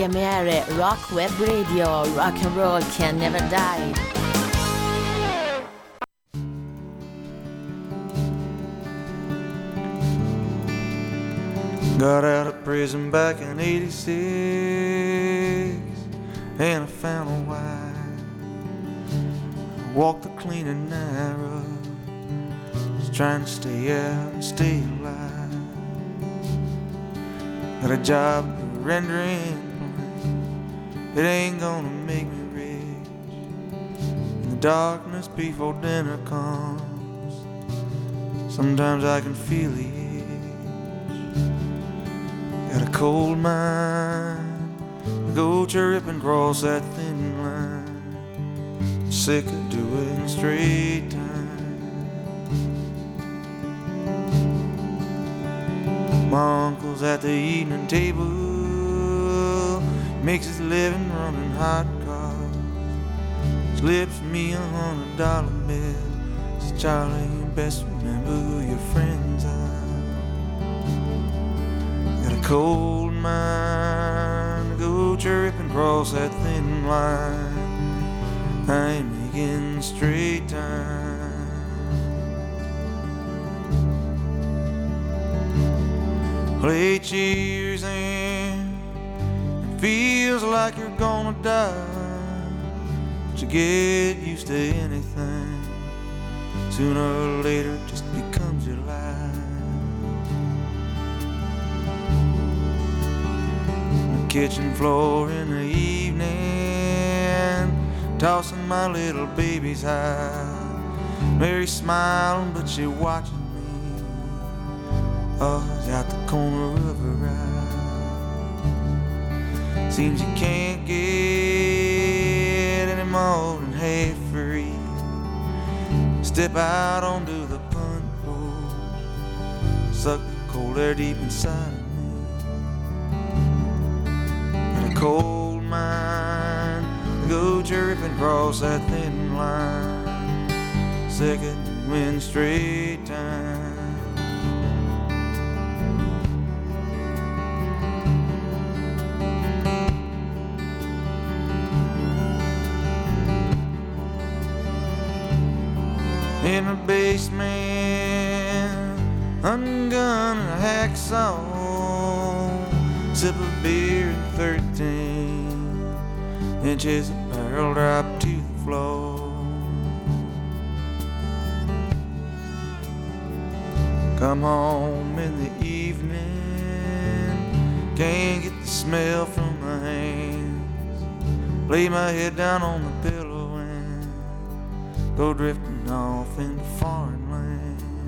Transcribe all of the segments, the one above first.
DMR Rock Web Radio, rock and roll can never die. Got out of prison back in 86 and I found a wife. Walked the clean and narrow, just trying to stay out and stay alive. Got a job rendering, it ain't gonna make me rich. In the darkness before dinner comes, sometimes I can feel it. Got a cold mind, go tripping across that thin line. Sick of doing straight time. My uncle's at the evening table, makes his living running hot cars. Slips me a hundred dollar bill. Says Charlie, you best remember who your friends are Got a cold mind go tripping across that thin line. I ain't making straight time. Late years in, it feels like you're gonna die. But you get used to anything. Sooner or later, just becomes your life. kitchen floor in the evening, tossing my little baby's high. Mary smiling, but she watching me. Oh, out the corner of her. Seems you can't get any more than half free. Step out onto the punt porch, suck the cold air deep inside And a cold mind go chirping across that thin line second wind straight sip of beer and 13 inches of barrel drop to the floor. Come home in the evening, can't get the smell from my hands. Lay my head down on the pillow and go drifting off into foreign we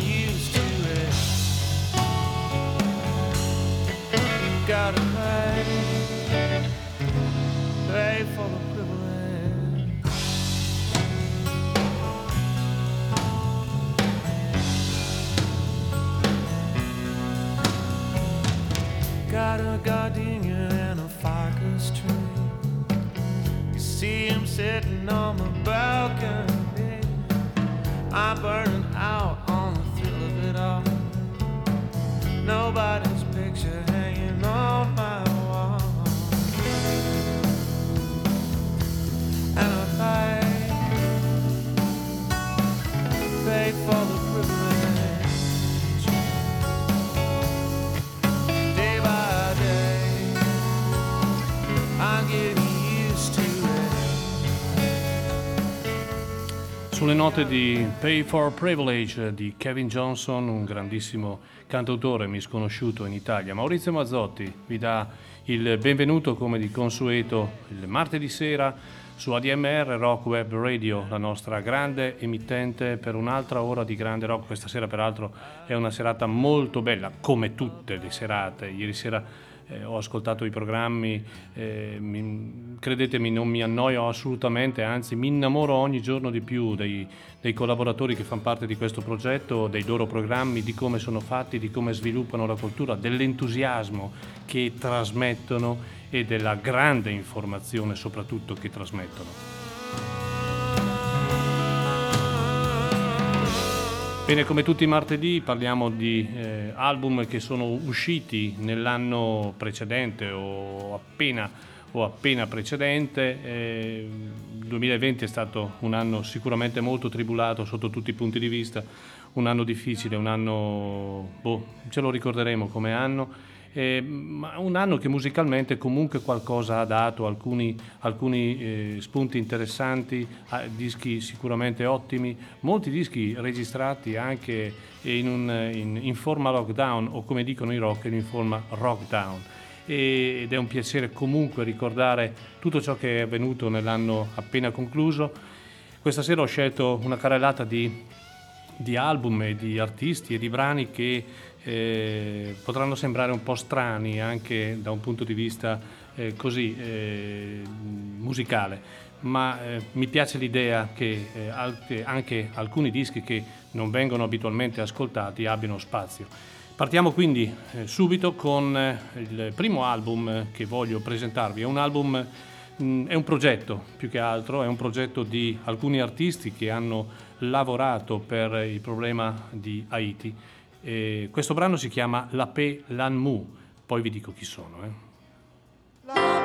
used to it. Gotta pay, pay for the privilege. Got a gardenia and a ficus tree. You see him sitting on my balcony. I'm burning out Nobody's picture Sulle note di Pay for Privilege di Kevin Johnson, un grandissimo cantautore misconosciuto in Italia, Maurizio Mazzotti vi dà il benvenuto come di consueto il martedì sera su ADMR Rock Web Radio, la nostra grande emittente per un'altra ora di grande rock. Questa sera peraltro è una serata molto bella, come tutte le serate. Ieri sera eh, ho ascoltato i programmi, eh, mi, credetemi non mi annoio assolutamente, anzi mi innamoro ogni giorno di più dei, dei collaboratori che fanno parte di questo progetto, dei loro programmi, di come sono fatti, di come sviluppano la cultura, dell'entusiasmo che trasmettono e della grande informazione soprattutto che trasmettono. Bene, come tutti i martedì parliamo di eh, album che sono usciti nell'anno precedente o appena, o appena precedente. Eh, il 2020 è stato un anno sicuramente molto tribulato sotto tutti i punti di vista, un anno difficile, un anno, boh, ce lo ricorderemo come anno eh, un anno che musicalmente comunque qualcosa ha dato, alcuni, alcuni eh, spunti interessanti, dischi sicuramente ottimi, molti dischi registrati anche in, un, in, in forma lockdown o come dicono i rocker in forma rockdown ed è un piacere comunque ricordare tutto ciò che è avvenuto nell'anno appena concluso. Questa sera ho scelto una carrellata di, di album e di artisti e di brani che eh, potranno sembrare un po' strani anche da un punto di vista eh, così eh, musicale, ma eh, mi piace l'idea che eh, anche alcuni dischi che non vengono abitualmente ascoltati abbiano spazio. Partiamo quindi eh, subito con il primo album che voglio presentarvi. È un album, mm, è un progetto più che altro, è un progetto di alcuni artisti che hanno lavorato per il problema di Haiti e questo brano si chiama La Paix Lan Mu, poi vi dico chi sono. Eh.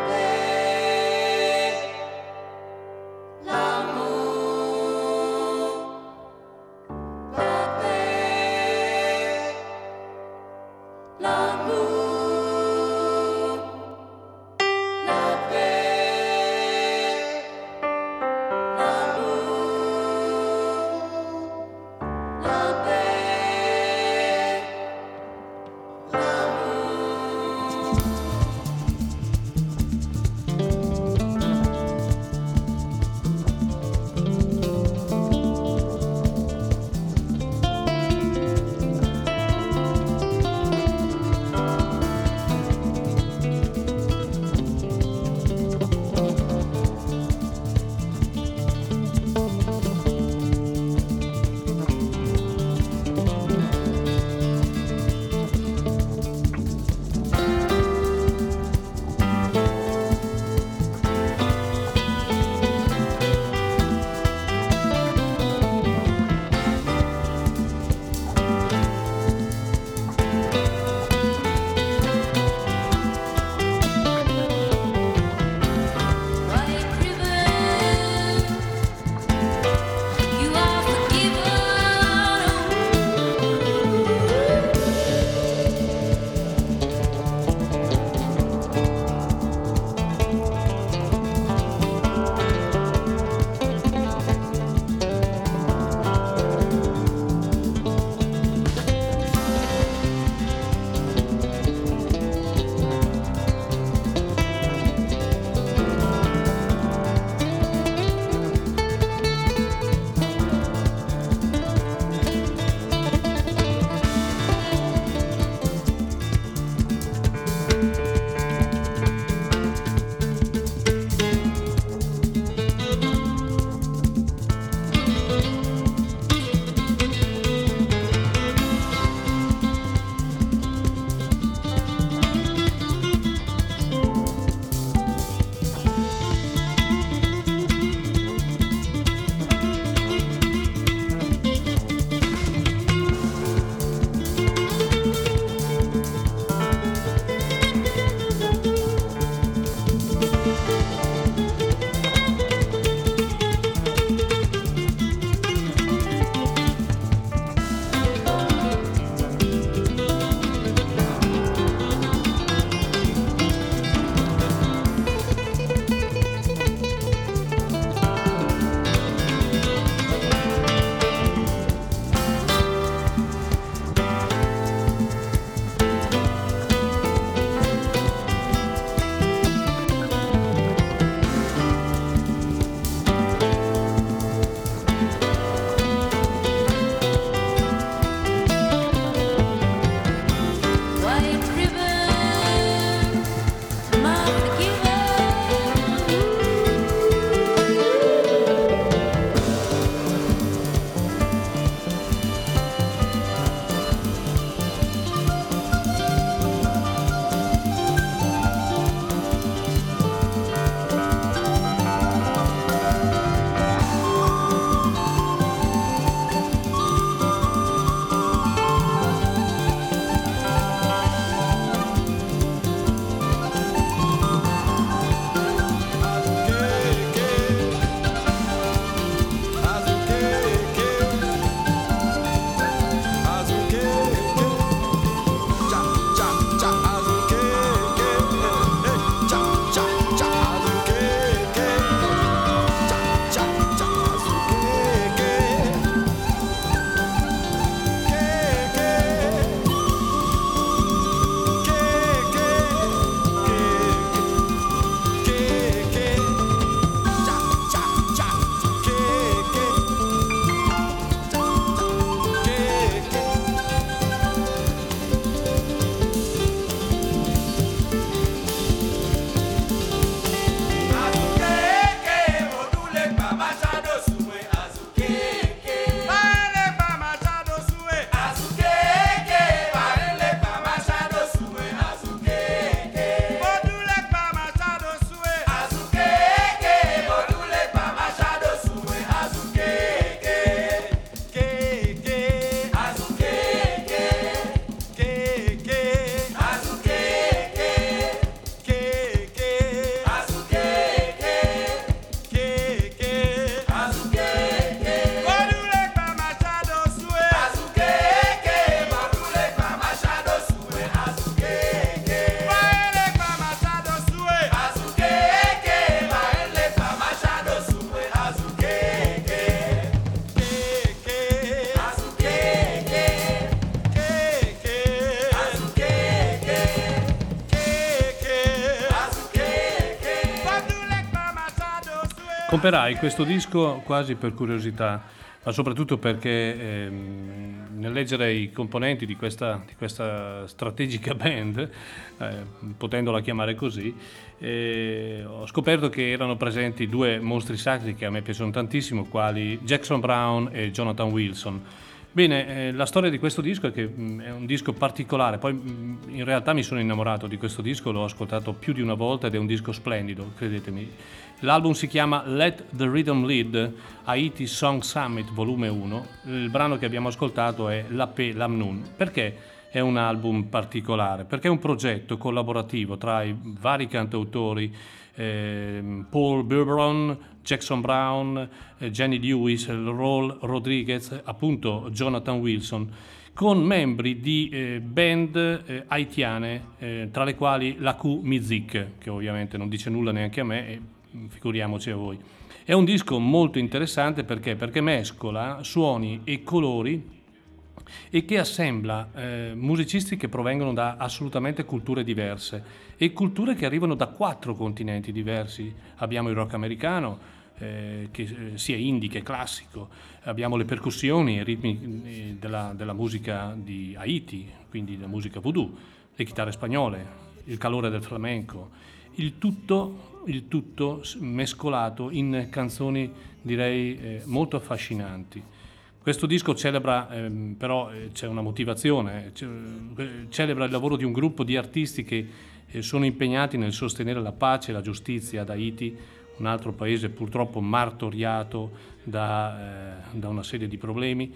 Comperai questo disco quasi per curiosità, ma soprattutto perché ehm, nel leggere i componenti di questa, di questa strategica band, eh, potendola chiamare così, eh, ho scoperto che erano presenti due mostri sacri che a me piacciono tantissimo, quali Jackson Brown e Jonathan Wilson. Bene, eh, la storia di questo disco è che mh, è un disco particolare, poi mh, in realtà mi sono innamorato di questo disco, l'ho ascoltato più di una volta ed è un disco splendido, credetemi. L'album si chiama Let the Rhythm Lead, Haiti Song Summit volume 1. Il brano che abbiamo ascoltato è La Pe Lamnun. Perché è un album particolare? Perché è un progetto collaborativo tra i vari cantautori eh, Paul Bergeron, Jackson Brown, eh, Jenny Lewis, Roll Rodriguez, appunto Jonathan Wilson con membri di eh, band eh, haitiane, tra le quali la Q Mizik, che ovviamente non dice nulla neanche a me, figuriamoci a voi. È un disco molto interessante perché? Perché mescola suoni e colori e che assembla eh, musicisti che provengono da assolutamente culture diverse e culture che arrivano da quattro continenti diversi. Abbiamo il rock americano, eh, che eh, sia indie che classico, abbiamo le percussioni e i ritmi eh, della, della musica di Haiti, quindi la musica voodoo, le chitarre spagnole, il calore del flamenco, il tutto, il tutto mescolato in canzoni direi eh, molto affascinanti. Questo disco celebra, ehm, però eh, c'è una motivazione, eh, celebra il lavoro di un gruppo di artisti che eh, sono impegnati nel sostenere la pace e la giustizia ad Haiti, un altro paese purtroppo martoriato da, eh, da una serie di problemi.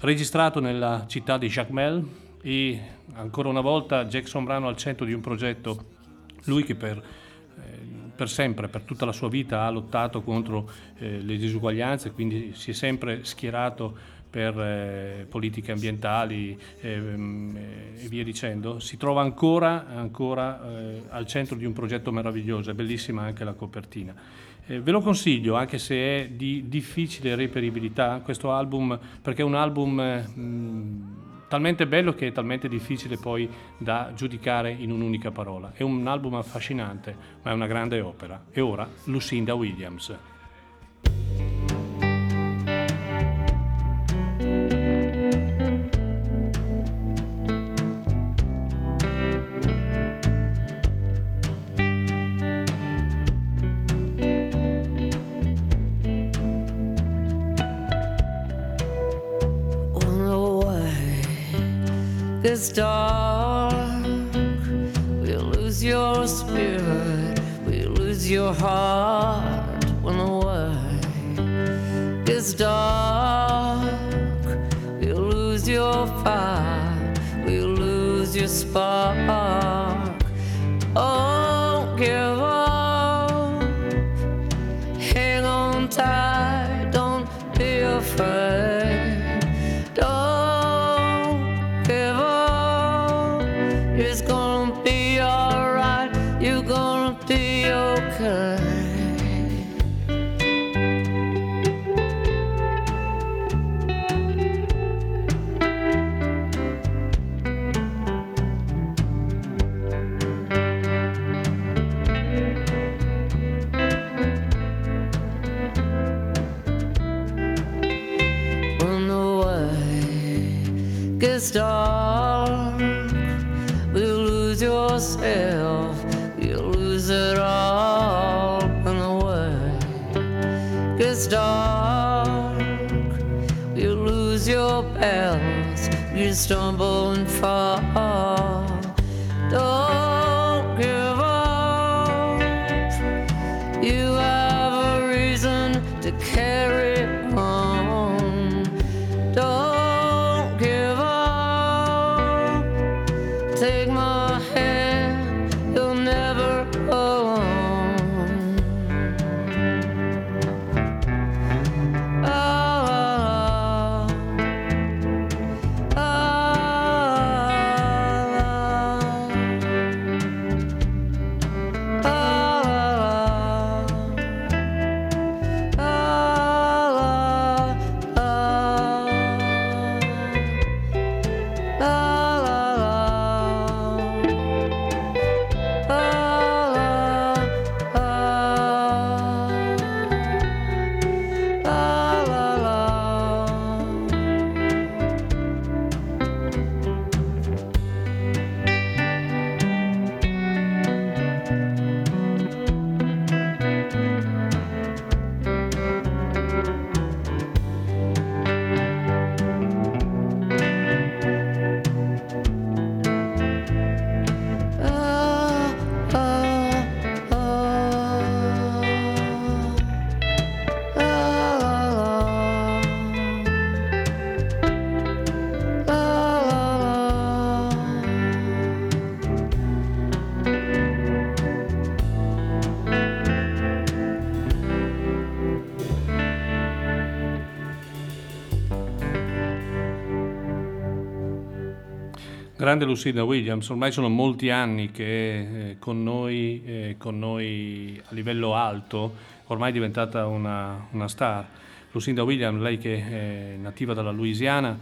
Registrato nella città di Jacmel e ancora una volta Jackson Brano al centro di un progetto lui che per, eh, per, sempre, per tutta la sua vita ha lottato contro eh, le disuguaglianze, quindi si è sempre schierato per eh, politiche ambientali ehm, e via dicendo, si trova ancora, ancora eh, al centro di un progetto meraviglioso, è bellissima anche la copertina. Eh, ve lo consiglio, anche se è di difficile reperibilità, questo album, perché è un album mh, talmente bello che è talmente difficile poi da giudicare in un'unica parola. È un album affascinante, ma è una grande opera. E ora Lucinda Williams. Gets dark, we lose your spirit, we lose your heart when the world gets dark. We lose your fire, we lose your spark. You Grande Lucinda Williams, ormai sono molti anni che eh, con, noi, eh, con noi a livello alto, ormai è diventata una, una star. Lucinda Williams, lei che è nativa dalla Louisiana,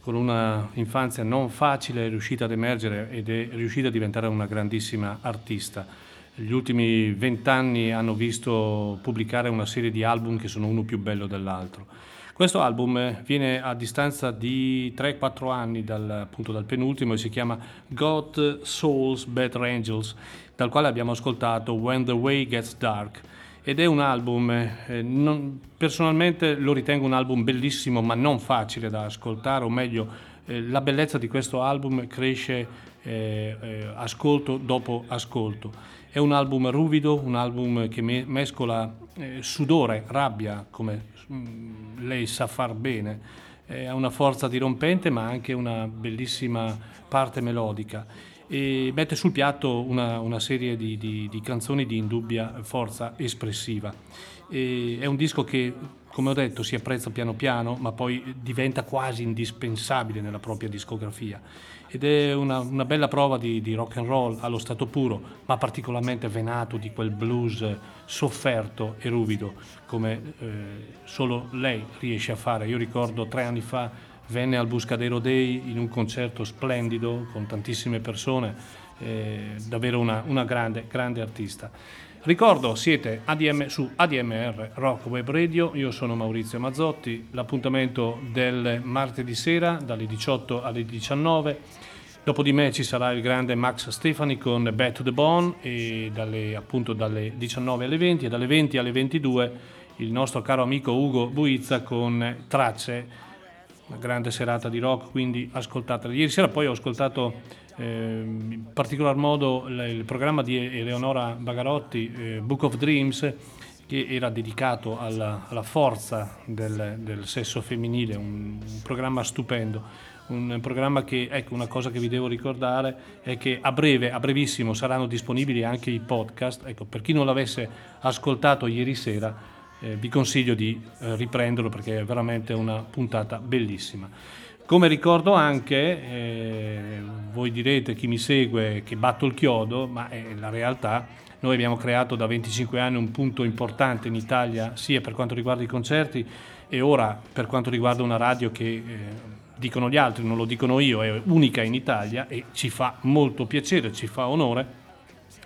con una infanzia non facile è riuscita ad emergere ed è riuscita a diventare una grandissima artista. Gli ultimi vent'anni hanno visto pubblicare una serie di album che sono uno più bello dell'altro. Questo album viene a distanza di 3-4 anni dal, appunto, dal penultimo e si chiama God, Souls, Better Angels, dal quale abbiamo ascoltato When the Way Gets Dark. Ed è un album, eh, non, personalmente lo ritengo un album bellissimo ma non facile da ascoltare, o meglio, eh, la bellezza di questo album cresce eh, eh ascolto dopo ascolto. È un album ruvido, un album che me- mescola eh, sudore, rabbia, come Mm, lei sa far bene. Ha una forza dirompente ma anche una bellissima parte melodica e mette sul piatto una, una serie di, di, di, canzoni di indubbia forza espressiva. E è un disco che, come ho detto, si apprezza piano piano, ma poi diventa quasi indispensabile nella propria discografia ed è una, una bella prova di, di, rock and roll allo stato puro, ma particolarmente venato di quel blues sofferto e ruvido come eh, solo lei riesce a fare. Io ricordo tre anni fa venne al Buscadero Day in un concerto splendido con tantissime persone, eh, davvero una, una grande, grande artista. Ricordo, siete ADM, su ADMR Rock Web Radio, io sono Maurizio Mazzotti, l'appuntamento del martedì sera dalle 18 alle 19. Dopo di me ci sarà il grande Max Stefani con Back to the Bone e dalle, appunto dalle 19 alle 20 e dalle 20 alle 22 il nostro caro amico Ugo Buizza con Tracce, una grande serata di rock, quindi ascoltatela. Ieri sera poi ho ascoltato Ehm, in particolar modo il programma di Eleonora Bagarotti, eh, Book of Dreams, che era dedicato alla, alla forza del, del, sesso femminile, un, un, programma stupendo. Un programma che, ecco, una cosa che vi devo ricordare è che a breve, a brevissimo, saranno disponibili anche i podcast. Ecco, per chi non l'avesse ascoltato ieri sera, eh, vi consiglio di eh, riprenderlo perché è veramente una puntata bellissima. Come ricordo anche, eh, voi direte chi mi segue che batto il chiodo, ma è la realtà, noi abbiamo creato da 25 anni un punto importante in Italia sia per quanto riguarda i concerti e ora per quanto riguarda una radio che eh, dicono gli altri, non lo dicono io, è unica in Italia e ci fa molto piacere, ci fa onore,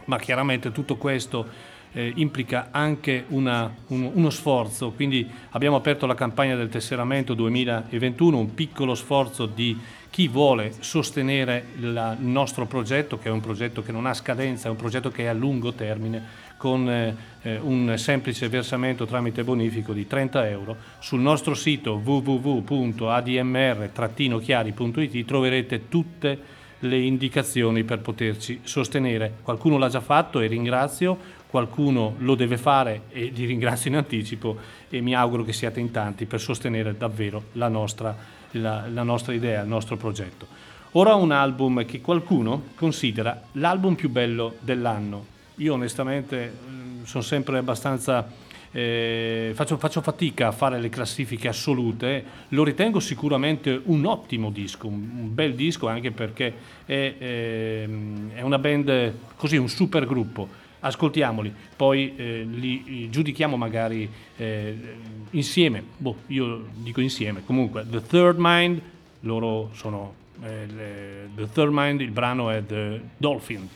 ma chiaramente tutto questo eh, implica anche una, un, uno sforzo, quindi abbiamo aperto la campagna del tesseramento 2021, un piccolo sforzo di chi vuole sostenere il nostro progetto, che è un progetto che non ha scadenza, è un progetto che è a lungo termine, con eh, un semplice versamento tramite bonifico di 30 euro. Sul nostro sito www.admr-chiari.it troverete tutte le indicazioni per poterci sostenere. Qualcuno l'ha già fatto e ringrazio, qualcuno lo deve fare e li ringrazio in anticipo e mi auguro che siate in tanti per sostenere davvero la nostra, la, la nostra idea, il nostro progetto. Ora un album che qualcuno considera l'album più bello dell'anno. Io onestamente mm, sono sempre abbastanza eh, faccio, faccio, fatica a fare le classifiche assolute, lo ritengo sicuramente un ottimo disco, un, un bel disco anche perché è, eh, è, una band così, un super gruppo ascoltiamoli, poi eh, li giudichiamo magari eh, insieme, boh, io dico insieme, comunque The Third Mind, loro sono eh, le, The Third Mind, il brano è The Dolphin.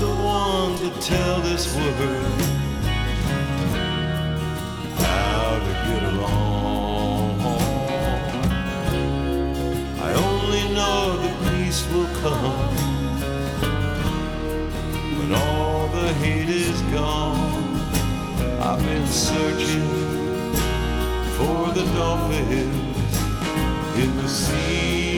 World how to get along. I only know that peace will come when all the hate is gone. I've been searching for the dolphins in the sea.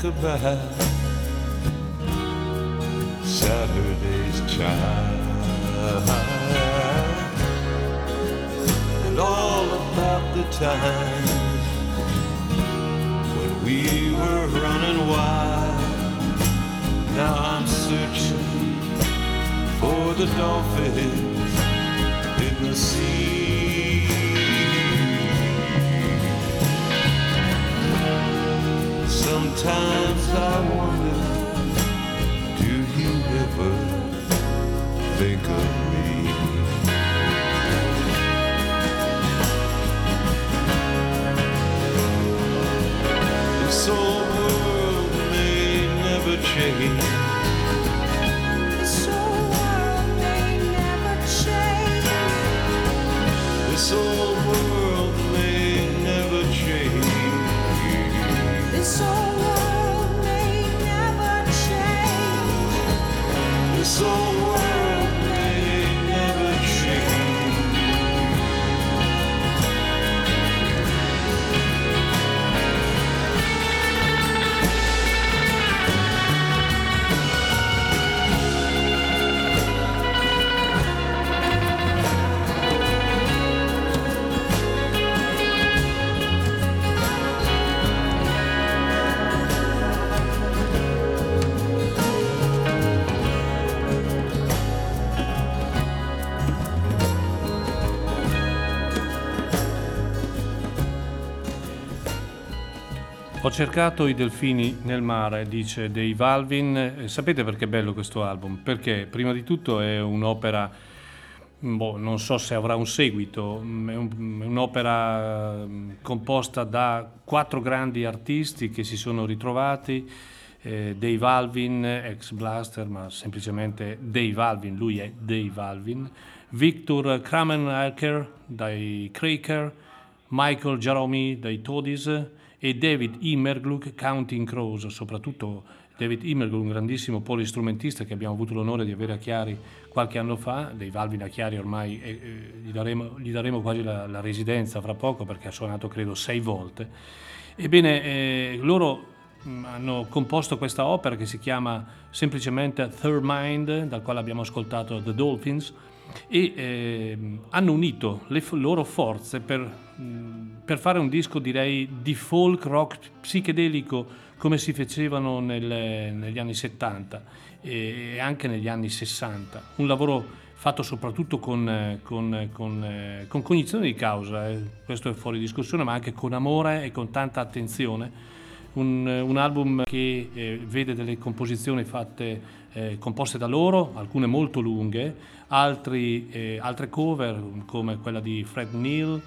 Think Ho cercato i delfini nel mare, dice Dave Alvin. Eh, Sapete perché è bello questo album? Perché prima di tutto è un'opera, boh, non so se avrà un seguito, mm, è, è un'opera mm, composta da quattro grandi artisti che si sono ritrovati. eh, Dave Alvin, ex Blaster, ma semplicemente Dave Alvin, lui è Dave Alvin. Victor Kramenacker dai Cracker, Michael Jaromi dai Toadies e David Immerglück Counting Crows, soprattutto David Immerglück, un grandissimo polistrumentista che abbiamo avuto l'onore di avere a Chiari qualche anno fa, dei Valvin a Chiari ormai eh, eh, gli, daremo, gli daremo quasi la, la residenza fra poco perché ha suonato credo sei volte. Ebbene, eh, loro mh, hanno composto questa opera che si chiama semplicemente Third Mind, dal quale abbiamo ascoltato The Dolphins, e ehm, hanno unito le f- loro forze per, mh, per fare un disco direi di folk rock psichedelico come si facevano nel- negli anni 70 e anche negli anni 60. Un lavoro fatto soprattutto con, eh, con- con, eh, con cognizione di causa, eh, questo è fuori discussione, ma anche con amore e con tanta attenzione un, un album che eh, vede delle composizioni fatte, eh, composte da loro, alcune molto lunghe, altri, eh, altre cover come quella di Fred Neal,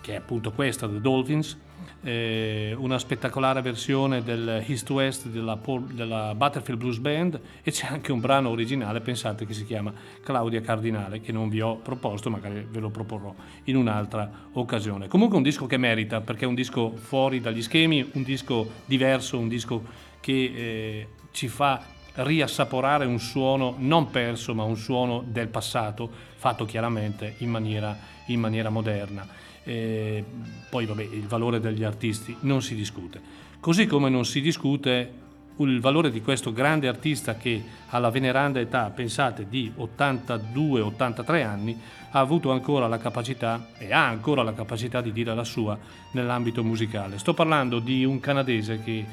che è appunto questa, The Dolphins, eh, una spettacolare versione del East West della, della Butterfield Blues Band e c'è anche un brano originale, pensate, che si chiama Claudia Cardinale, che non vi ho proposto, magari ve lo proporrò in un'altra occasione. Comunque un disco che merita, perché è un disco fuori dagli schemi, un disco diverso, un disco che eh, ci fa riassaporare un suono non perso, ma un suono del passato, fatto chiaramente in maniera, in maniera moderna. Eh, poi vabbè, il valore degli artisti non si discute. Così come non si discute il valore di questo grande artista che alla veneranda età, pensate, di 82-83 anni, ha avuto ancora la capacità e ha ancora la capacità di dire la sua nell'ambito musicale. Sto parlando di un canadese che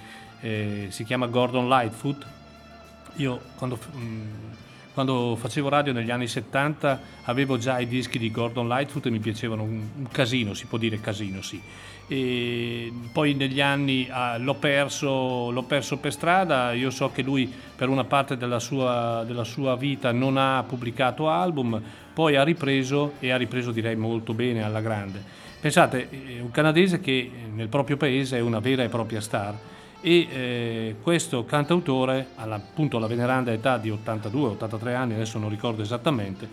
eh, si chiama Gordon Lightfoot. Io quando, mm, quando facevo radio negli anni 70 avevo già i dischi di Gordon Lightfoot e mi piacevano un, un casino, si può dire casino, sì. E poi negli anni ah, l'ho, perso, l'ho perso per strada, io so che lui per una parte della sua, della sua vita non ha pubblicato album, poi ha ripreso e ha ripreso direi molto bene alla grande. Pensate, è un canadese che nel proprio paese è una vera e propria star e eh, questo cantautore, appunto alla veneranda età di 82-83 anni, adesso non ricordo esattamente,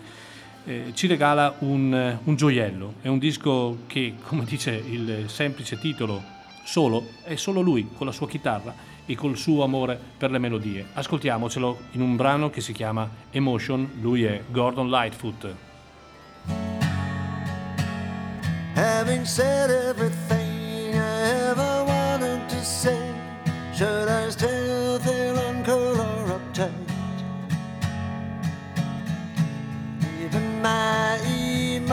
eh, ci regala un, un gioiello. È un disco che, come dice il semplice titolo, solo, è solo lui con la sua chitarra e col suo amore per le melodie. Ascoltiamocelo in un brano che si chiama Emotion, lui è Gordon Lightfoot. Having said everything my emotion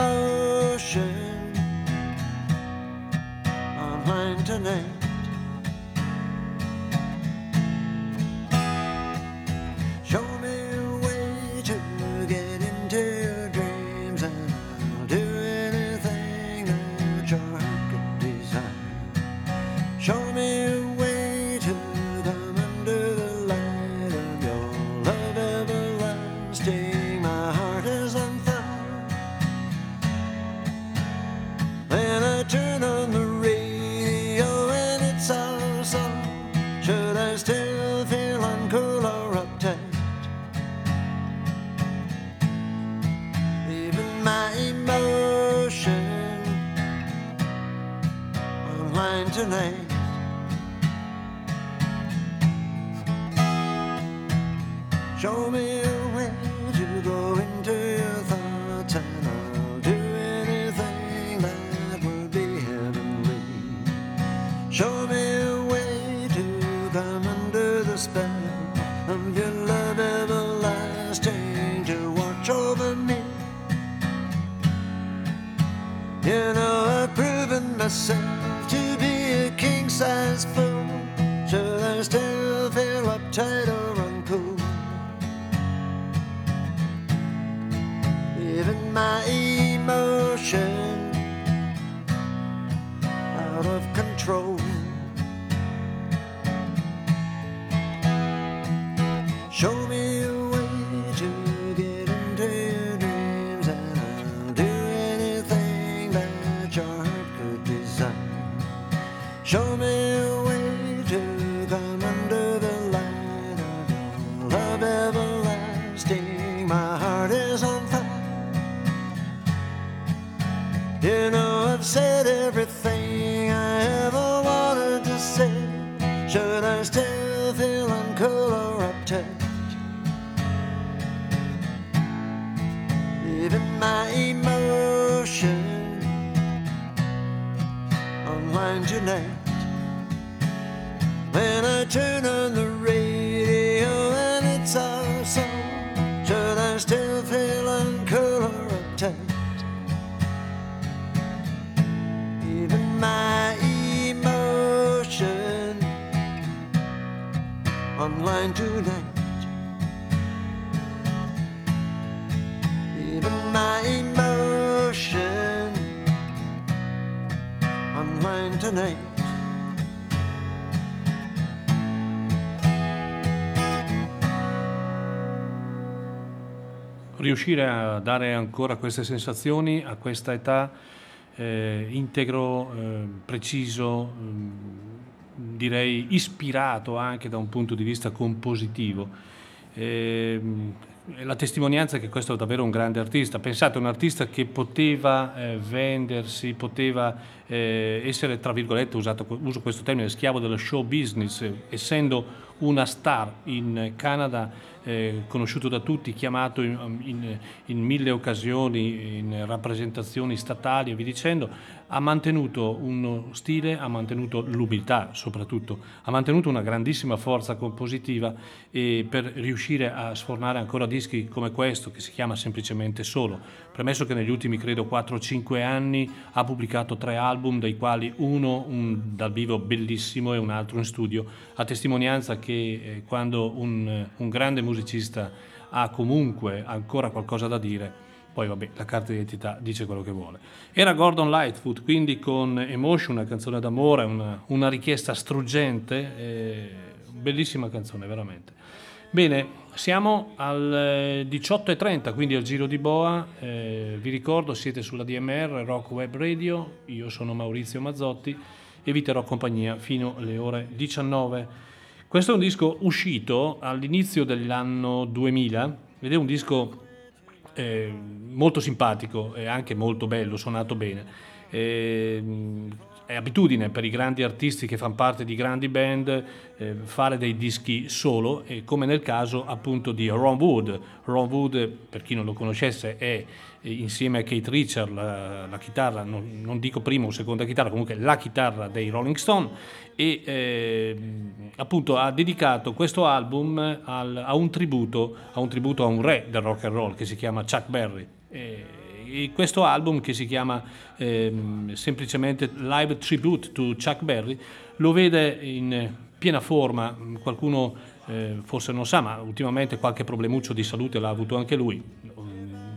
online tonight. Riuscire a dare ancora queste sensazioni a questa età eh, integro, eh, preciso, mm, direi ispirato anche da un punto di vista compositivo. Ehm, è la testimonianza che questo è davvero un grande artista. Pensate, un artista che poteva eh, vendersi, poteva eh, essere, tra virgolette, usato, uso questo termine, schiavo dello show business, essendo una star in Canada, eh, conosciuto da tutti, chiamato in, in- in mille occasioni, in rappresentazioni statali e via dicendo, ha mantenuto uno stile, ha mantenuto l'umiltà soprattutto, ha mantenuto una grandissima forza compositiva e per riuscire a sfornare ancora dischi come questo che si chiama semplicemente Solo. Premesso che negli ultimi credo 4-5 anni ha pubblicato tre album, dei quali uno un dal vivo bellissimo e un altro in studio, a testimonianza che eh, quando un, un grande musicista ha comunque ancora qualcosa da dire, poi vabbè, la carta d'identità dice quello che vuole. Era Gordon Lightfoot, quindi con Emotion, una canzone d'amore, una, una richiesta struggente, eh, bellissima canzone veramente. Bene, siamo al eh, 18.30, quindi al giro di Boa. Eh, vi ricordo, siete sulla DMR Rock Web Radio, io sono Maurizio Mazzotti e vi terrò compagnia fino alle ore 19. Questo è un disco uscito all'inizio dell'anno 2000 ed è un disco eh, molto simpatico e anche molto bello, suonato bene. Eh, è abitudine per i grandi artisti che fanno parte di grandi band eh, fare dei dischi solo, come nel caso appunto di Ron Wood. Ron Wood, per chi non lo conoscesse, è eh, insieme a Kate Richard la, la chitarra, non, non dico prima o seconda chitarra, comunque la chitarra dei Rolling Stone e eh, appunto ha dedicato questo album al- a un tributo a un tributo a un re del rock and roll che si chiama Chuck Berry. E questo album che si chiama ehm, semplicemente Live Tribute to Chuck Berry lo vede in piena forma, qualcuno eh, forse non sa, ma ultimamente qualche problemuccio di salute l'ha avuto anche lui.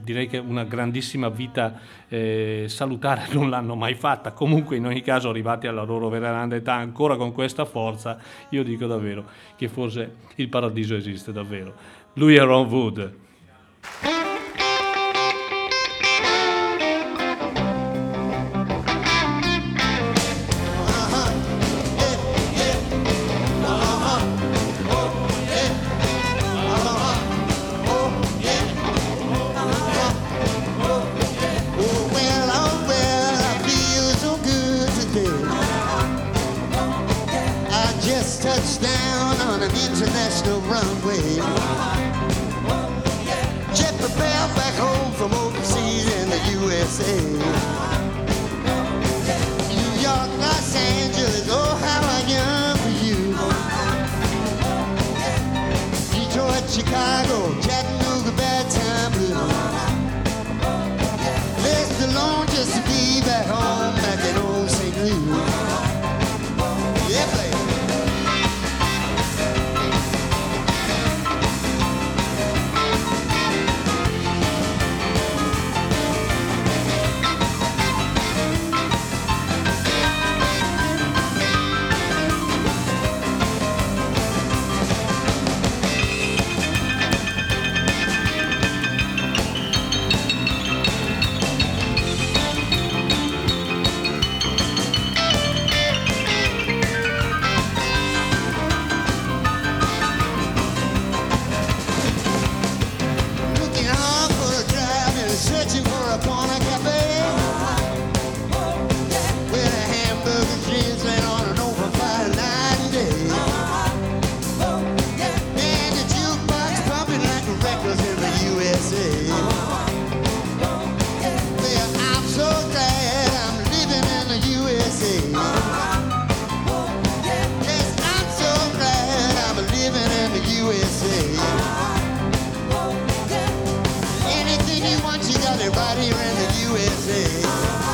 Direi che una grandissima vita eh, salutare non l'hanno mai fatta. Comunque, in ogni caso, arrivati alla loro veneranda età, ancora con questa forza, io dico davvero che forse il paradiso esiste davvero. Lui è Ron Wood. everybody in the USA.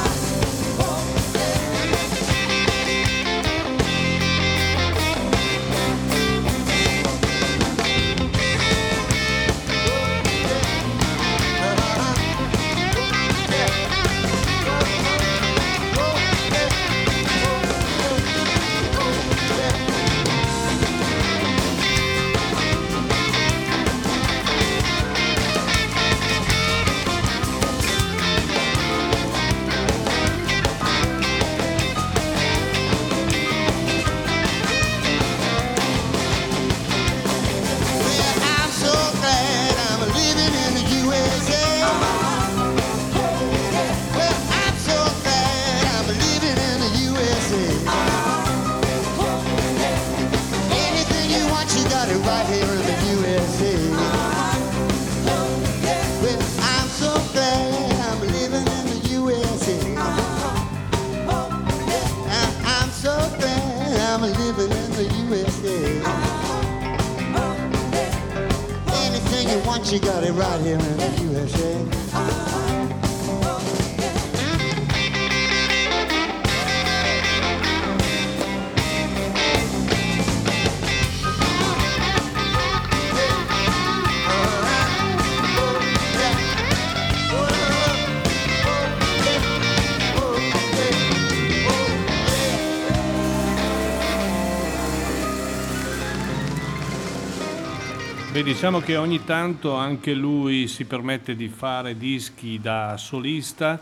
Diciamo che ogni tanto anche lui si permette di fare dischi da solista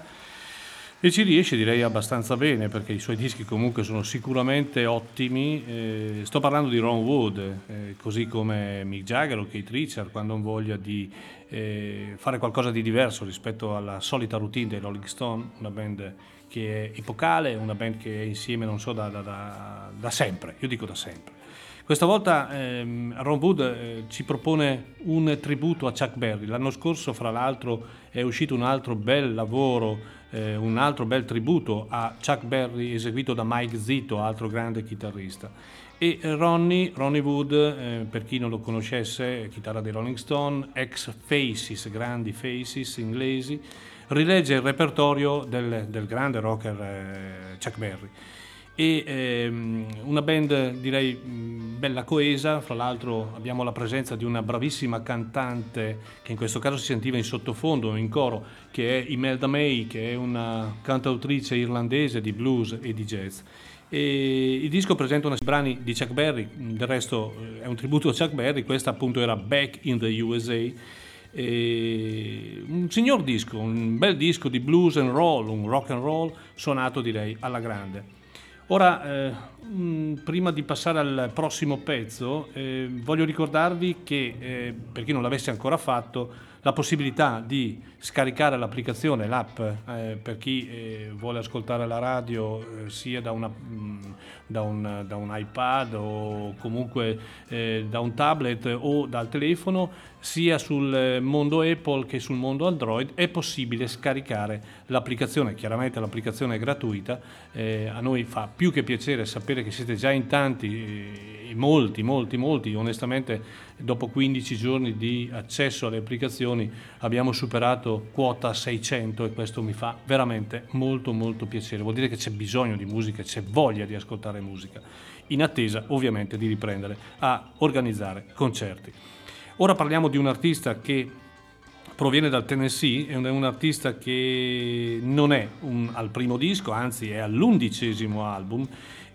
e ci riesce direi abbastanza bene perché i suoi dischi comunque sono sicuramente ottimi. Eh, sto parlando di Ron Wood, eh, così come Mick Jagger o Kate Richard quando hanno voglia di eh, fare qualcosa di diverso rispetto alla solita routine dei Rolling Stone, una band che è epocale, una band che è insieme non so da- da- da- da sempre, io dico da sempre. Questa volta ehm, Ron Wood eh, ci propone un tributo a Chuck Berry. L'anno scorso, fra l'altro, è uscito un altro bel lavoro, eh, un altro bel tributo a Chuck Berry eseguito da Mike Zito, altro grande chitarrista. E eh, Ronnie, Ronnie Wood, eh, per chi non lo conoscesse, chitarra dei Rolling Stone, ex Faces, grandi Faces inglesi, rilegge il repertorio del, del grande rocker eh, Chuck Berry e ehm, una band direi mh, bella coesa, fra l'altro abbiamo la presenza di una bravissima cantante che in questo caso si sentiva in sottofondo, in coro, che è Imelda May, che è una cantautrice irlandese di blues e di jazz. E il disco presenta una brani di Chuck Berry, del resto eh, è un tributo a Chuck Berry, questa appunto era Back in the USA. E un signor disco, un bel disco di blues and roll, un rock and roll suonato direi alla grande. Ora, eh, prima di passare al prossimo pezzo, eh, voglio ricordarvi che, eh, per chi non l'avesse ancora fatto, la possibilità di scaricare l'applicazione, l'app, eh, per chi eh, vuole ascoltare la radio eh, sia da, una, mh, da, un, da un iPad o comunque eh, da un tablet o dal telefono, sia sul mondo Apple che sul mondo Android, è possibile scaricare l'applicazione. Chiaramente l'applicazione è gratuita, a noi fa più che piacere sapere che siete già in tanti, eh, molti, molti, molti. Onestamente, dopo 15 giorni di accesso alle applicazioni abbiamo superato quota 600 e questo mi fa veramente molto, molto piacere. Vuol dire che c'è bisogno di musica, c'è voglia di ascoltare musica, in attesa ovviamente di riprendere a organizzare concerti. Ora parliamo di un artista che proviene dal Tennessee, è un artista che non è un- al primo disco, anzi è all'undicesimo album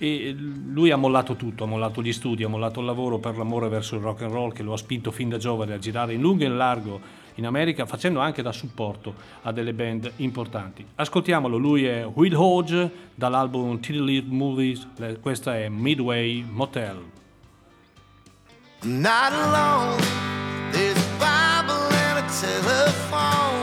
e lui ha mollato tutto, ha mollato gli studi, ha mollato il lavoro per l'amore verso il rock and roll che lo ha spinto fin da giovane a girare in lungo e in largo in America, facendo anche da supporto a delle band importanti. Ascoltiamolo, lui è Will Hodge dall'album Tiddly Movies, questa è Midway Motel. I'm not alone. There's a Bible and a telephone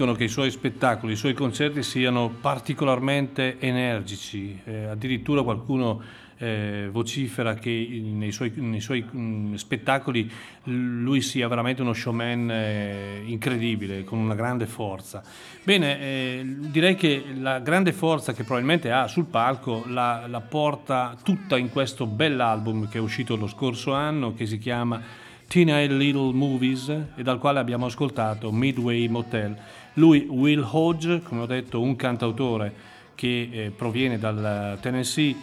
Dicono che i suoi spettacoli, i suoi concerti siano particolarmente energici, eh, addirittura qualcuno eh, vocifera che nei suoi, nei suoi, mh, spettacoli lui sia veramente uno showman eh, incredibile, con una grande forza. Bene, eh, direi che la grande forza che probabilmente ha sul palco la, la porta tutta in questo bell'album che è uscito lo scorso anno, che si chiama Tina Little Movies e dal quale abbiamo ascoltato Midway Motel. Lui, Will Hodge, come ho detto, un cantautore che eh, proviene dal Tennessee,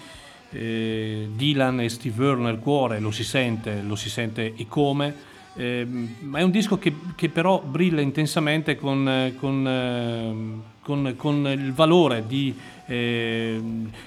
eh, Dylan e Steve Earle nel cuore, lo si sente, lo si sente e come, eh, ma è un disco che, che però brilla intensamente con, eh, con, eh, con- con il valore di, eh,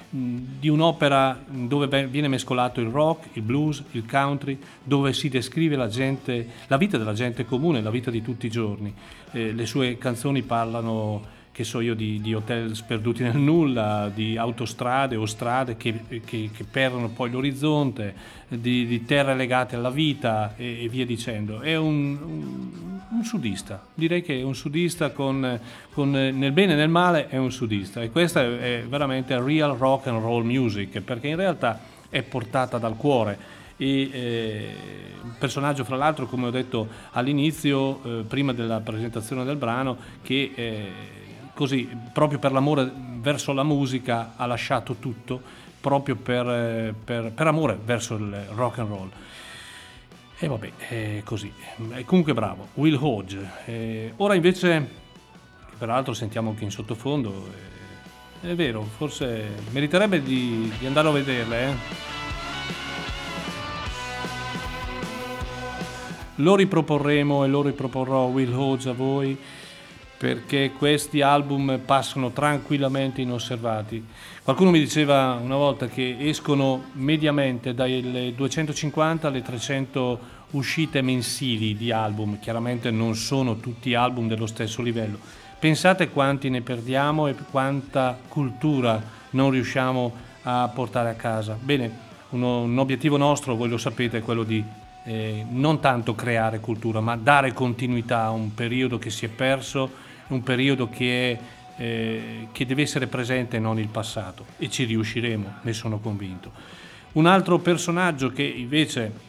di un'opera dove ve- viene mescolato il rock, il blues, il country, dove si descrive la, gente, la vita della gente comune, la vita di tutti i giorni. Eh, le sue canzoni parlano che so io, di, di hotel sperduti nel nulla, di autostrade o strade che, che- che perdono poi l'orizzonte, di, di terre legate alla vita e, e via dicendo. È un, un- un sudista, direi che è un sudista con, con, nel bene e nel male è un sudista. E questa è, è veramente real rock and roll music perché in realtà è portata dal cuore. E eh, un personaggio fra l'altro come ho detto all'inizio eh, prima della presentazione del brano che eh, così proprio per l'amore verso la musica ha lasciato tutto proprio per, eh, per- per amore verso il rock and roll. E vabbè è così. È comunque bravo. Will Hodge. Eh, ora invece che peraltro sentiamo anche in sottofondo eh, è vero forse meriterebbe di, di andarlo a vederle eh? Lo riproporremo e lo riproporrò Will Hodge a voi perché questi album passano tranquillamente inosservati. Qualcuno mi diceva una volta che escono mediamente dalle 250 alle 300 uscite mensili di album, chiaramente non sono tutti album dello stesso livello. Pensate quanti ne perdiamo e quanta cultura non riusciamo a portare a casa. Bene, uno- un obiettivo nostro, voi lo sapete, è quello di eh, non tanto creare cultura, ma dare continuità a un periodo che si è perso, un periodo che, è, eh, che deve essere presente e non il passato. E ci riusciremo, ne sono convinto. Un altro personaggio che invece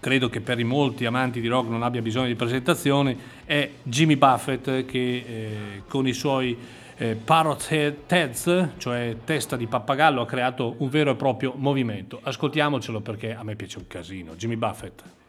credo che per i molti amanti di rock non abbia bisogno di presentazioni, è Jimmy Buffett che eh, con i suoi eh, Parrot Head- Heads, cioè testa di pappagallo, ha creato un vero e proprio movimento. Ascoltiamocelo perché a me piace un casino. Jimmy Buffett.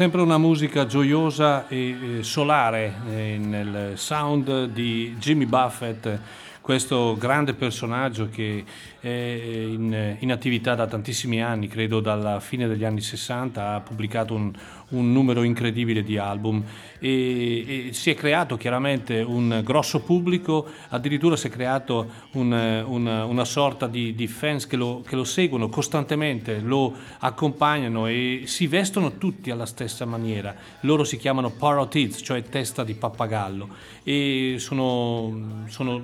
Sempre una musica gioiosa e eh, solare eh, nel sound di Jimmy Buffett, questo grande personaggio che è in, in attività da tantissimi anni, credo dalla fine degli anni 60, ha pubblicato un, un numero incredibile di album. E, e si è creato chiaramente un grosso pubblico, addirittura si è creato un- una, una sorta di, di fans che lo, che lo seguono costantemente, lo accompagnano e si vestono tutti alla stessa maniera. Loro si chiamano parrot heads, cioè testa di pappagallo. E sono, sono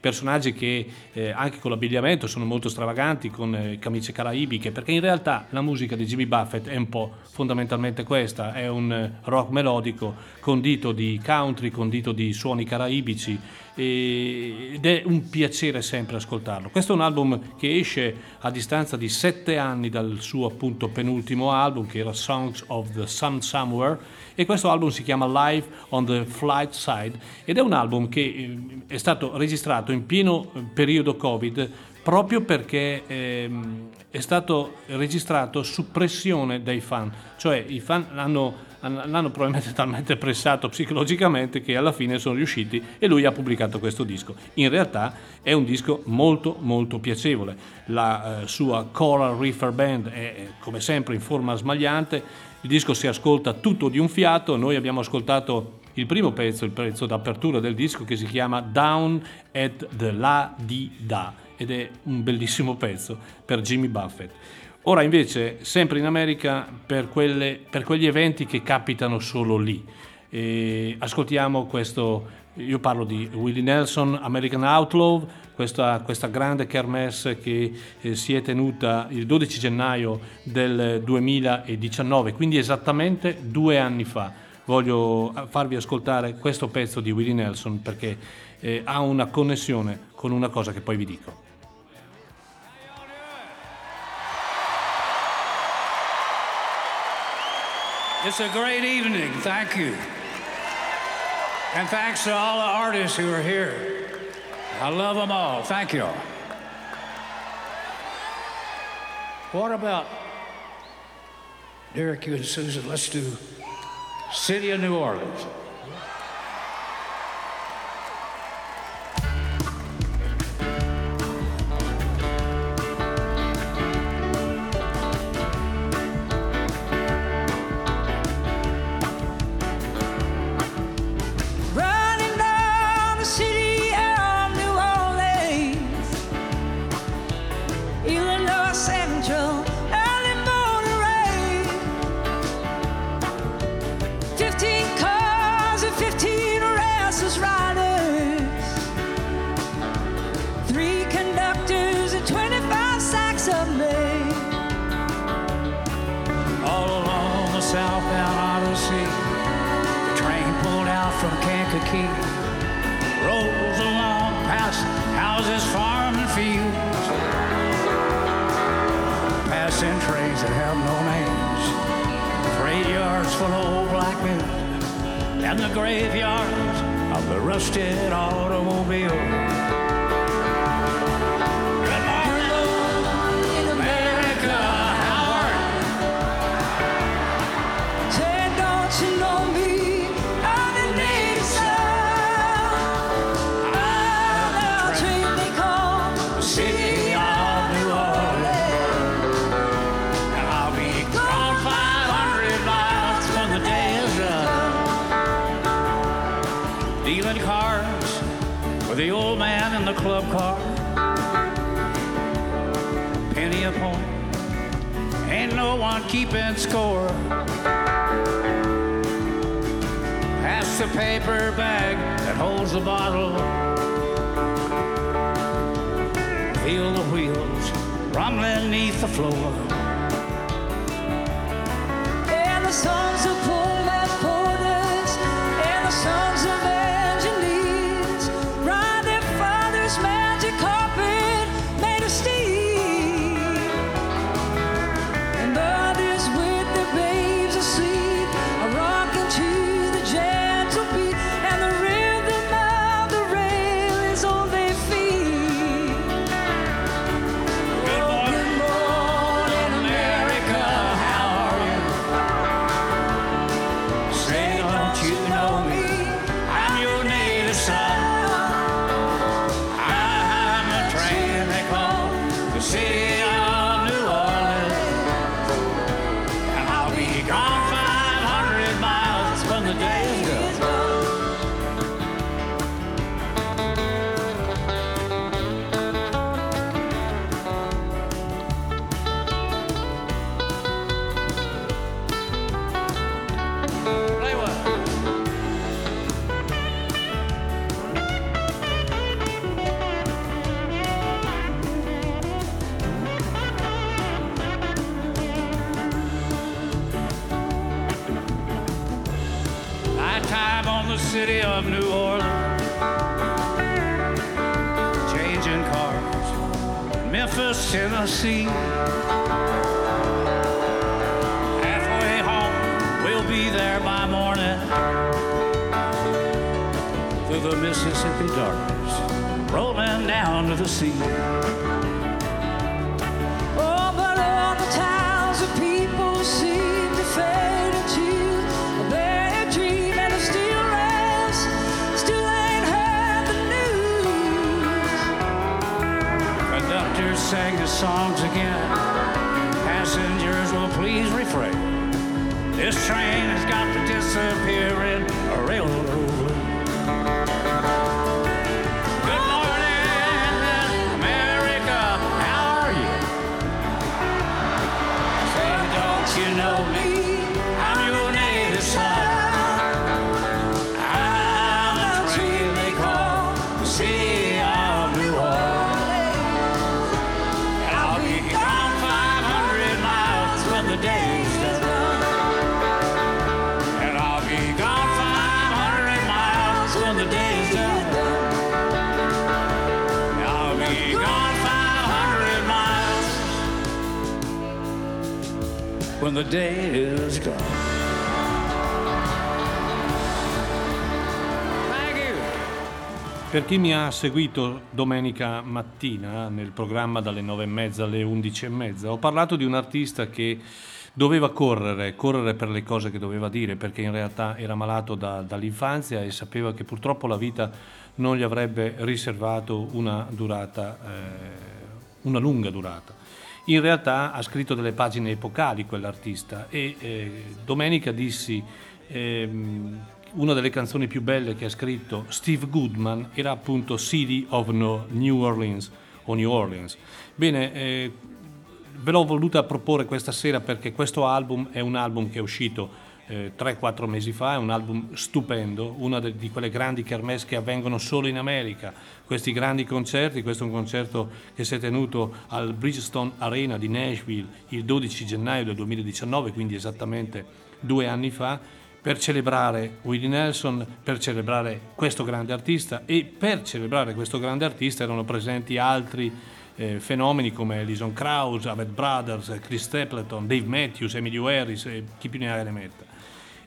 personaggi che eh, anche con l'abbigliamento sono molto stravaganti, con eh, camicie caraibiche, perché in realtà la musica di Jimmy Buffett è un po' fondamentalmente questa, è un eh, rock melodico condito di country, condito di suoni caraibici ed è un piacere sempre ascoltarlo. Questo è un album che esce a distanza di sette anni dal suo appunto penultimo album che era Songs of the Sun Somewhere e questo album si chiama Live on the Flight Side ed è un album che eh, è stato registrato in pieno eh, periodo Covid proprio perché ehm, è stato registrato su pressione dai fan, cioè i fan l'hanno, l'hanno probabilmente talmente pressato psicologicamente che alla fine sono riusciti e lui ha pubblicato questo disco. In realtà è un disco molto molto piacevole, la eh, sua Coral Reefer Band è eh, come sempre in forma smagliante, il disco si ascolta tutto di un fiato, noi abbiamo ascoltato il primo pezzo, il pezzo d'apertura del disco che si chiama Down at the La Di Da ed è un bellissimo pezzo per Jimmy Buffett. Ora invece, sempre in America, per, quelle- per quegli eventi che capitano solo lì. E ascoltiamo questo, io parlo di Willie Nelson, American Outlaw, questa, questa grande kermesse che eh, si è tenuta il 12 gennaio del 2019, quindi esattamente due anni fa. Voglio eh, farvi ascoltare questo pezzo di Willie Nelson perché eh, ha una connessione con una cosa che poi vi dico. It's a great evening. Thank you. And thanks to all the artists who are here. I love them all. Thank you. All. What about Derek, you and Susan? Let's do City of New Orleans. The city of New Orleans. Changing cars. Memphis, Tennessee. Halfway home, we'll be there by morning. Through the Mississippi darkness, rolling down to the sea. Songs again. Passengers will please refrain. This train has got to disappear in a railroad. When the day is you. Per chi mi ha seguito domenica mattina nel programma dalle 9 e mezza alle 11 e mezza, ho parlato di un artista che doveva correre, correre per le cose che doveva dire, perché in realtà era malato da- dall'infanzia e sapeva che purtroppo la vita non gli avrebbe riservato una durata, eh, una lunga durata. In realtà ha scritto delle pagine epocali quell'artista e eh, domenica dissi ehm, una delle canzoni più belle che ha scritto Steve Goodman era appunto City of New Orleans o New Orleans. Bene, eh, ve l'ho voluta proporre questa sera perché questo album è un album che è uscito eh, 3-4 mesi fa, è un album stupendo, una de- di quelle grandi kermesse che avvengono solo in America, questi grandi concerti, questo è un concerto che si è tenuto al Bridgestone Arena di Nashville il 12 gennaio del 2019, quindi esattamente due anni fa, per celebrare Willie Nelson, per celebrare questo grande artista e per celebrare questo grande artista erano presenti altri eh, fenomeni come Alison Krauss, Avett Brothers, Chris Stapleton, Dave Matthews, Emilio Harris e chi più ne ha ne metta.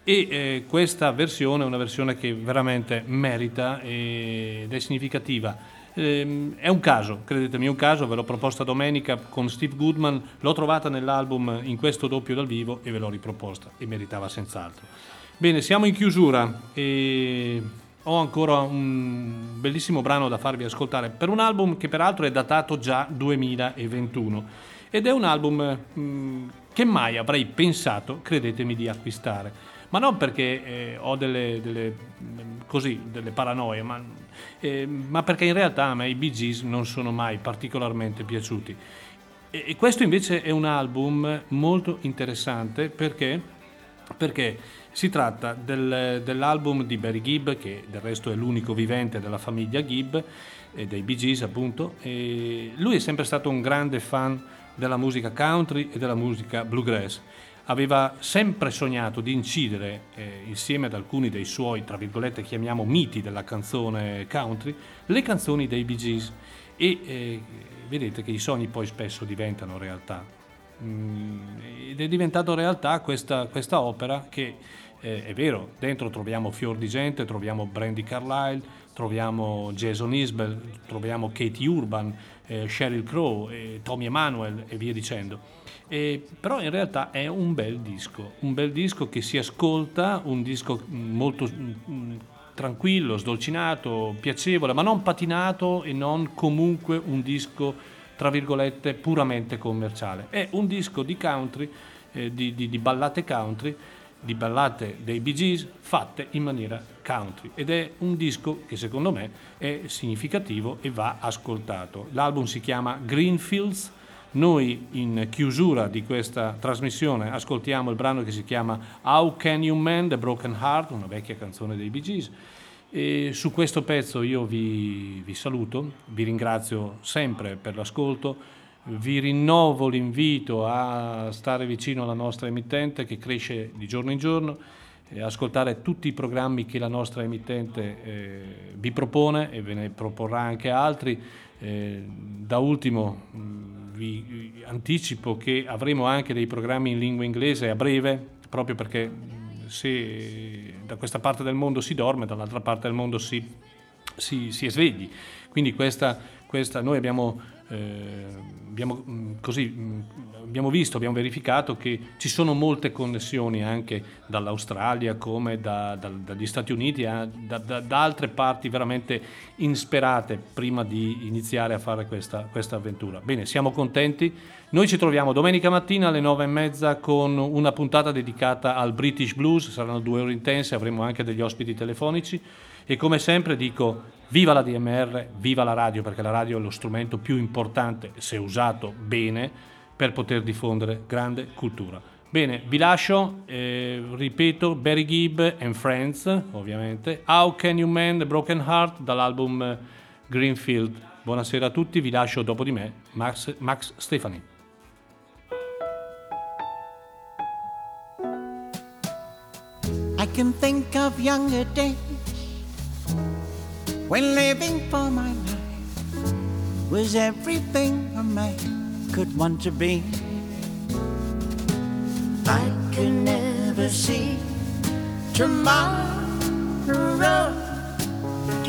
E eh, questa versione è una versione che veramente merita eh, ed è significativa. Ehm, è un caso, credetemi, è un caso, ve l'ho proposta domenica con Steve Goodman, l'ho trovata nell'album in questo doppio dal vivo e ve l'ho riproposta e meritava senz'altro. Bene, siamo in chiusura e ho ancora un bellissimo brano da farvi ascoltare per un album che peraltro è datato già 2021 ed è un album mm, che mai avrei pensato, credetemi, di acquistare. Ma non perché eh, ho delle, delle, mm, così, delle paranoie, ma, eh, ma perché in realtà a me i Bee Gees non sono mai particolarmente piaciuti. E, e questo invece è un album molto interessante perché perché si tratta del- dell'album di Barry Gibb, che del resto è l'unico vivente della famiglia Gibb, e dei Bee Gees appunto. Lui è sempre stato un grande fan della musica country e della musica bluegrass. Aveva sempre sognato di incidere, eh, insieme ad alcuni dei suoi, tra virgolette, chiamiamo miti della canzone country, le canzoni dei Bee Gees. E eh, vedete che i sogni poi spesso diventano realtà. Mm, ed è diventato realtà questa, questa opera che eh, è vero, dentro troviamo fior di gente, troviamo Brandy Carlile, troviamo Jason Isbell, troviamo Katie Urban, eh, Sheryl Crow, eh, Tommy Emanuel e via dicendo. E, però in realtà è un bel disco, un bel disco che si ascolta, un disco mm, molto mm, tranquillo, sdolcinato, piacevole, ma non patinato e non comunque un disco, tra virgolette, puramente commerciale. È un disco di country, eh, di, di- di ballate country, di ballate dei Bee Gees fatte in maniera country ed è un disco che secondo me è significativo e va ascoltato. L'album si chiama Greenfields. Noi in chiusura di questa trasmissione ascoltiamo il brano che si chiama How Can You Mend the Broken Heart, una vecchia canzone dei Bee Gees. E su questo pezzo io vi, vi saluto, vi ringrazio sempre per l'ascolto, vi rinnovo l'invito a stare vicino alla nostra emittente che cresce di giorno in giorno, e ascoltare tutti i programmi che la nostra emittente eh, vi propone e ve ne proporrà anche altri. Eh, da ultimo mh, vi anticipo che avremo anche dei programmi in lingua inglese a breve, proprio perché mh, se da questa parte del mondo si dorme, dall'altra parte del mondo si, si, si è svegli. Quindi questa, questa noi abbiamo, eh, abbiamo, mh, così, mh, abbiamo visto, abbiamo verificato che ci sono molte connessioni anche dall'Australia come da- dal- dagli Stati Uniti, eh, da, da- da altre parti veramente insperate prima di iniziare a fare questa, questa avventura. Bene, siamo contenti. Noi ci troviamo domenica mattina alle nove e mezza con una puntata dedicata al British Blues, saranno due ore intense, avremo anche degli ospiti telefonici e come sempre dico viva la DMR, viva la radio perché la radio è lo strumento più importante se usato bene per poter diffondere grande cultura. Bene, vi lascio, eh, ripeto, Barry Gibb and Friends, ovviamente. How Can You Mend the Broken Heart dall'album eh, Greenfield. Buonasera a tutti, vi lascio dopo di me Max, Max Stefani. I can think of younger days when living for my life was everything a man could want to be. I could never see tomorrow.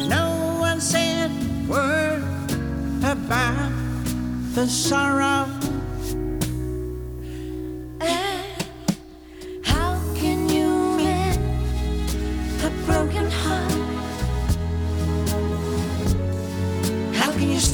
No one said word about the sorrow.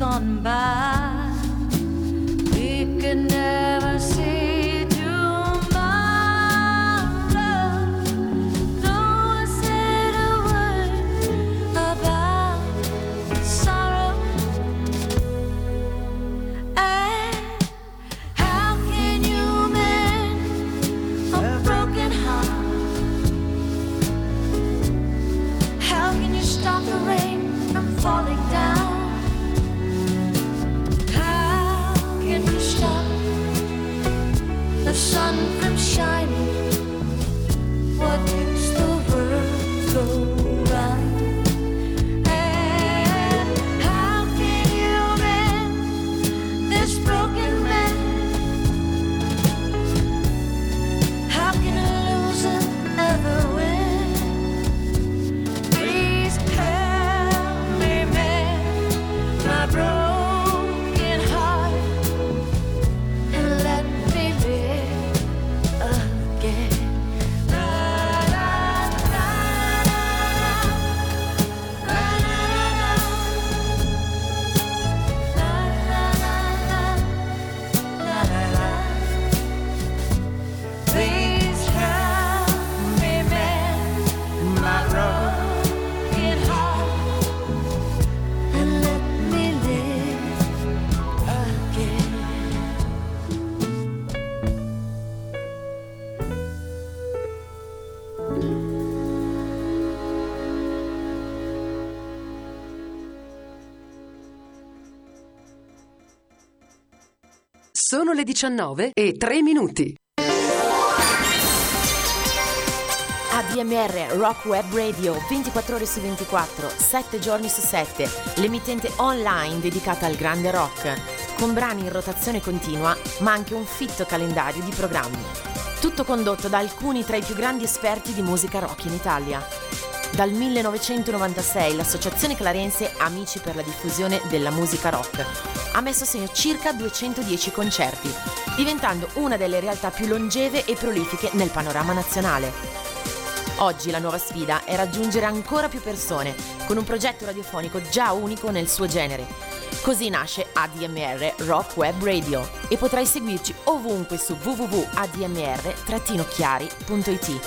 Gone by. 19 e 3 minuti. ADMR Rock Web Radio 24 ore su 24, 7 giorni su 7, l'emittente online dedicata al grande rock, con brani in rotazione continua, ma anche un fitto calendario di programmi. Tutto condotto da alcuni tra i più grandi esperti di musica rock in Italia. Dal 1996 l'associazione clarense Amici per la diffusione della musica rock ha messo a segno circa 210 concerti, diventando una delle realtà più longeve e prolifiche nel panorama nazionale. Oggi la nuova sfida è raggiungere ancora più persone con un progetto radiofonico già unico nel suo genere. Così nasce ADMR Rock Web Radio e potrai seguirci ovunque su www.admr-chiari.it.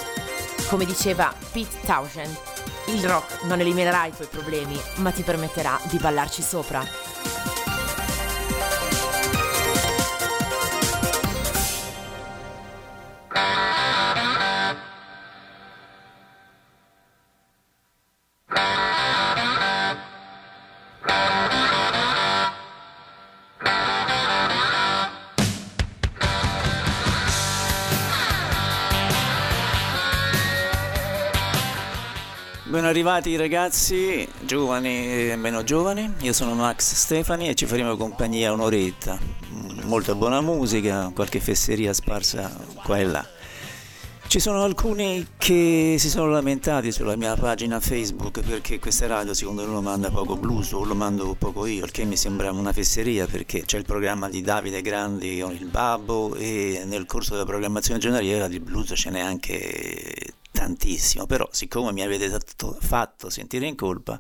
Come diceva Pete Townshend, il rock non eliminerà i tuoi problemi, ma ti permetterà di ballarci sopra. Arrivati ragazzi, giovani e meno giovani, io sono Max Stefani e ci faremo compagnia un'oretta, Mm, molta buona musica, qualche fesseria sparsa qua e là. Ci sono alcuni che si sono lamentati sulla mia pagina Facebook perché questa radio secondo loro manda poco blues o lo mando poco io, il che mi sembra una fesseria perché c'è il programma di Davide Grandi con il Babbo e nel corso della programmazione giornaliera di blues ce n'è anche tantissimo, però siccome mi avete fatto, fatto sentire in colpa,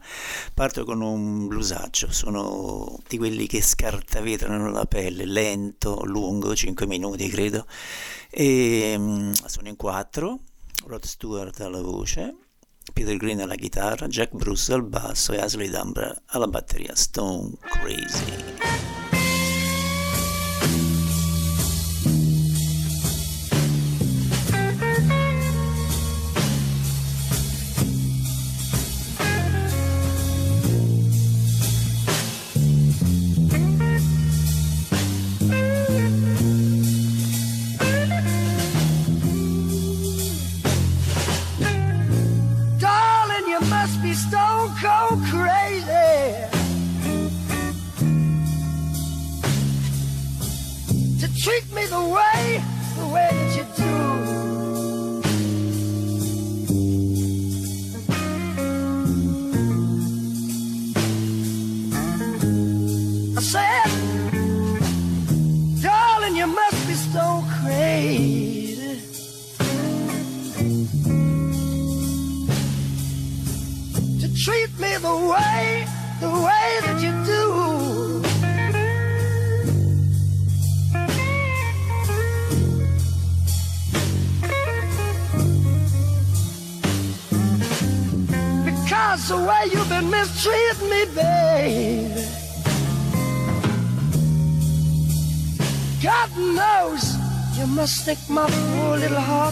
parto con un blusaccio, sono di quelli che scartavetrano la pelle, lento, lungo, 5 minuti credo, e mm, sono in quattro, Rod Stewart alla voce, Peter Green alla chitarra, Jack Bruce al basso e Ashley Dunbar alla batteria, Stone Crazy.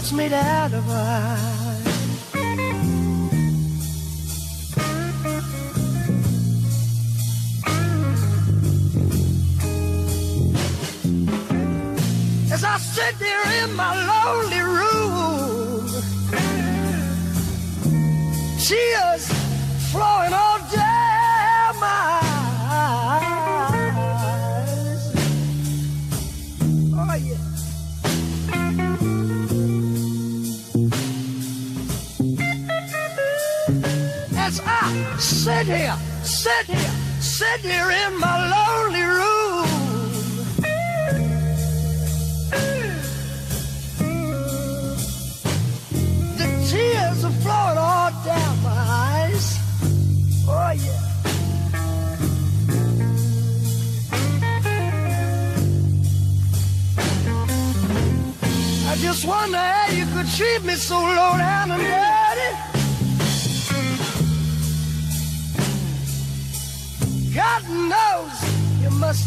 Little heart's made out of ice.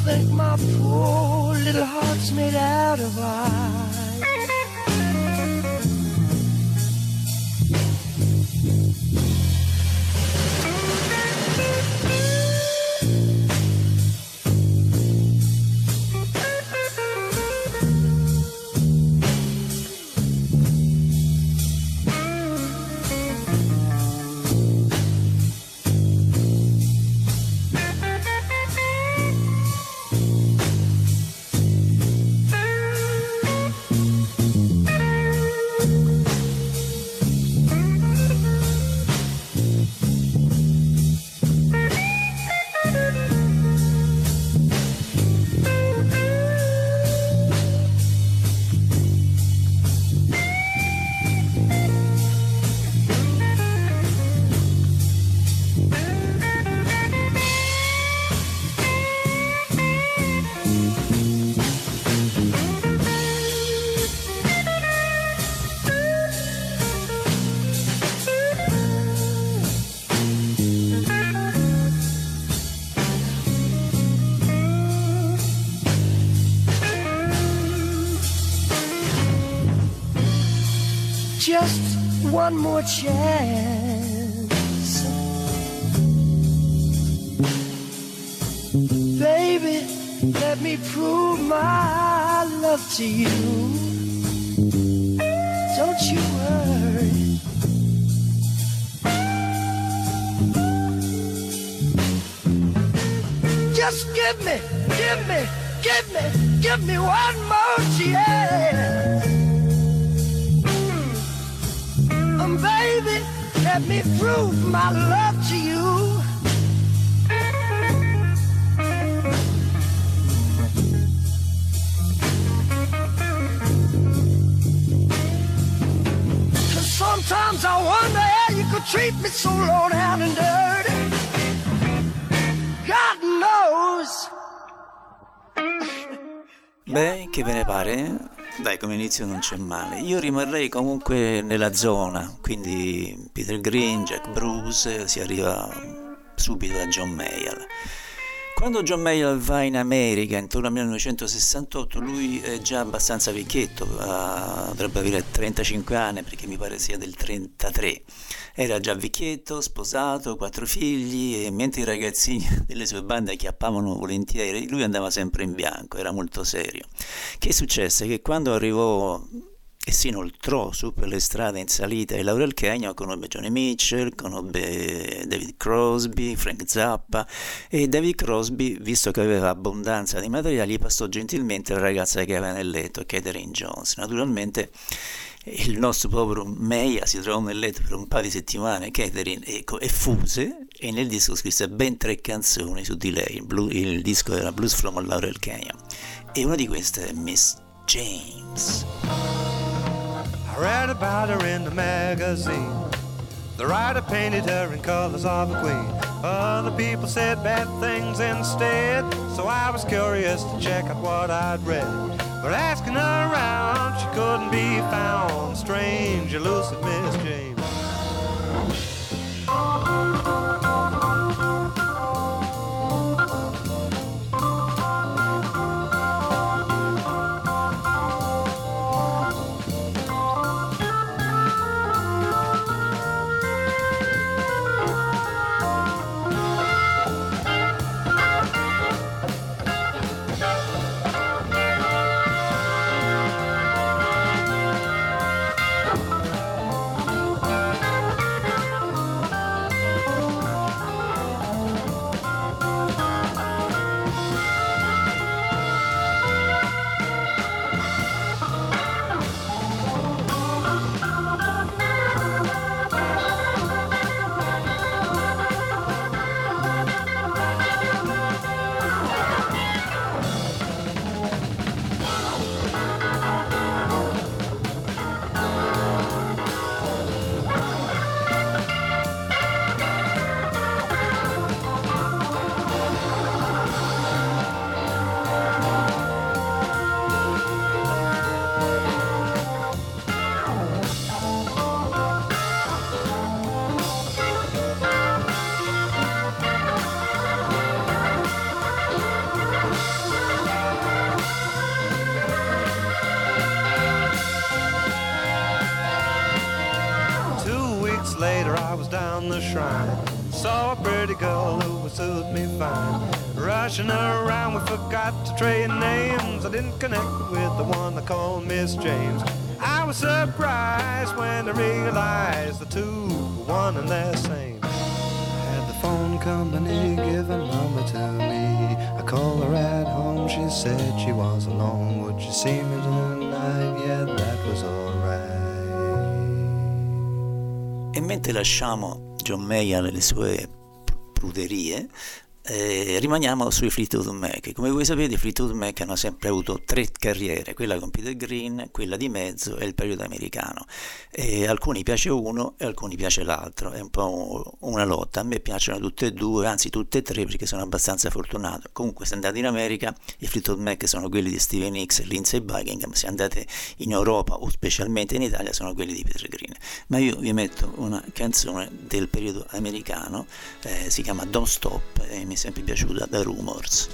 Think my poor little heart's made out of ice. One more chance. Baby, let me prove my love to you. Dai, come inizio non c'è male. Io rimarrei comunque nella zona, quindi Peter Green, Jack Bruce, si arriva subito a John Mayall. Quando John Mayall va in America, intorno al 1968, lui è già abbastanza vecchietto, dovrebbe avere 35 anni perché mi pare sia del 33. Era già vecchietto, sposato, quattro figli e mentre i ragazzini delle sue bande acchiappavano volentieri, lui andava sempre in bianco, era molto serio. Che successe? Che quando arrivò e si inoltrò su per le strade in salita e Laurel Canyon conobbe Johnny Mitchell, conobbe David Crosby, Frank Zappa e David Crosby, visto che aveva abbondanza di materiali, passò gentilmente la ragazza che aveva nel letto, Catherine Jones. Naturalmente il nostro povero Meia si trovò nel letto per un paio di settimane, Catherine ecco, effuse e nel disco scrisse ben tre canzoni su di lei, il, blu- il disco era Blues from Laurel Canyon e una di queste è Miss James. I read about her in the magazine. The writer painted her in colors of a queen. Other people said bad things instead, so I was curious to check out what I'd read. But asking her around, she couldn't be found. Strange, elusive Miss James. Rushing around, we forgot to trade names. I didn't connect with the one I called Miss James. I was surprised when I realized the two were one and the same. Had the phone company give a number to me. I called her at home, she said she was alone. Would you see me tonight? Yeah, that was alright. E mentre lasciamo John Mayall e le sue pruderie, eh, rimaniamo sui Fleetwood Mac. Come voi sapete, i Fleetwood Mac hanno sempre avuto tre carriere, quella con Peter Green, quella di mezzo e il periodo americano. E alcuni piace uno e alcuni piace l'altro, è un po' una lotta. A me piacciono tutte e due, anzi tutte e tre perché sono abbastanza fortunato. Comunque, se andate in America, i Fleetwood Mac sono quelli di Steven Hicks Lindsey Buckingham, se andate in Europa o specialmente in Italia sono quelli di Peter Green. Ma io vi metto una canzone del periodo americano, eh, si chiama Don't Stop e mi è sempre piaciuta, da Rumors.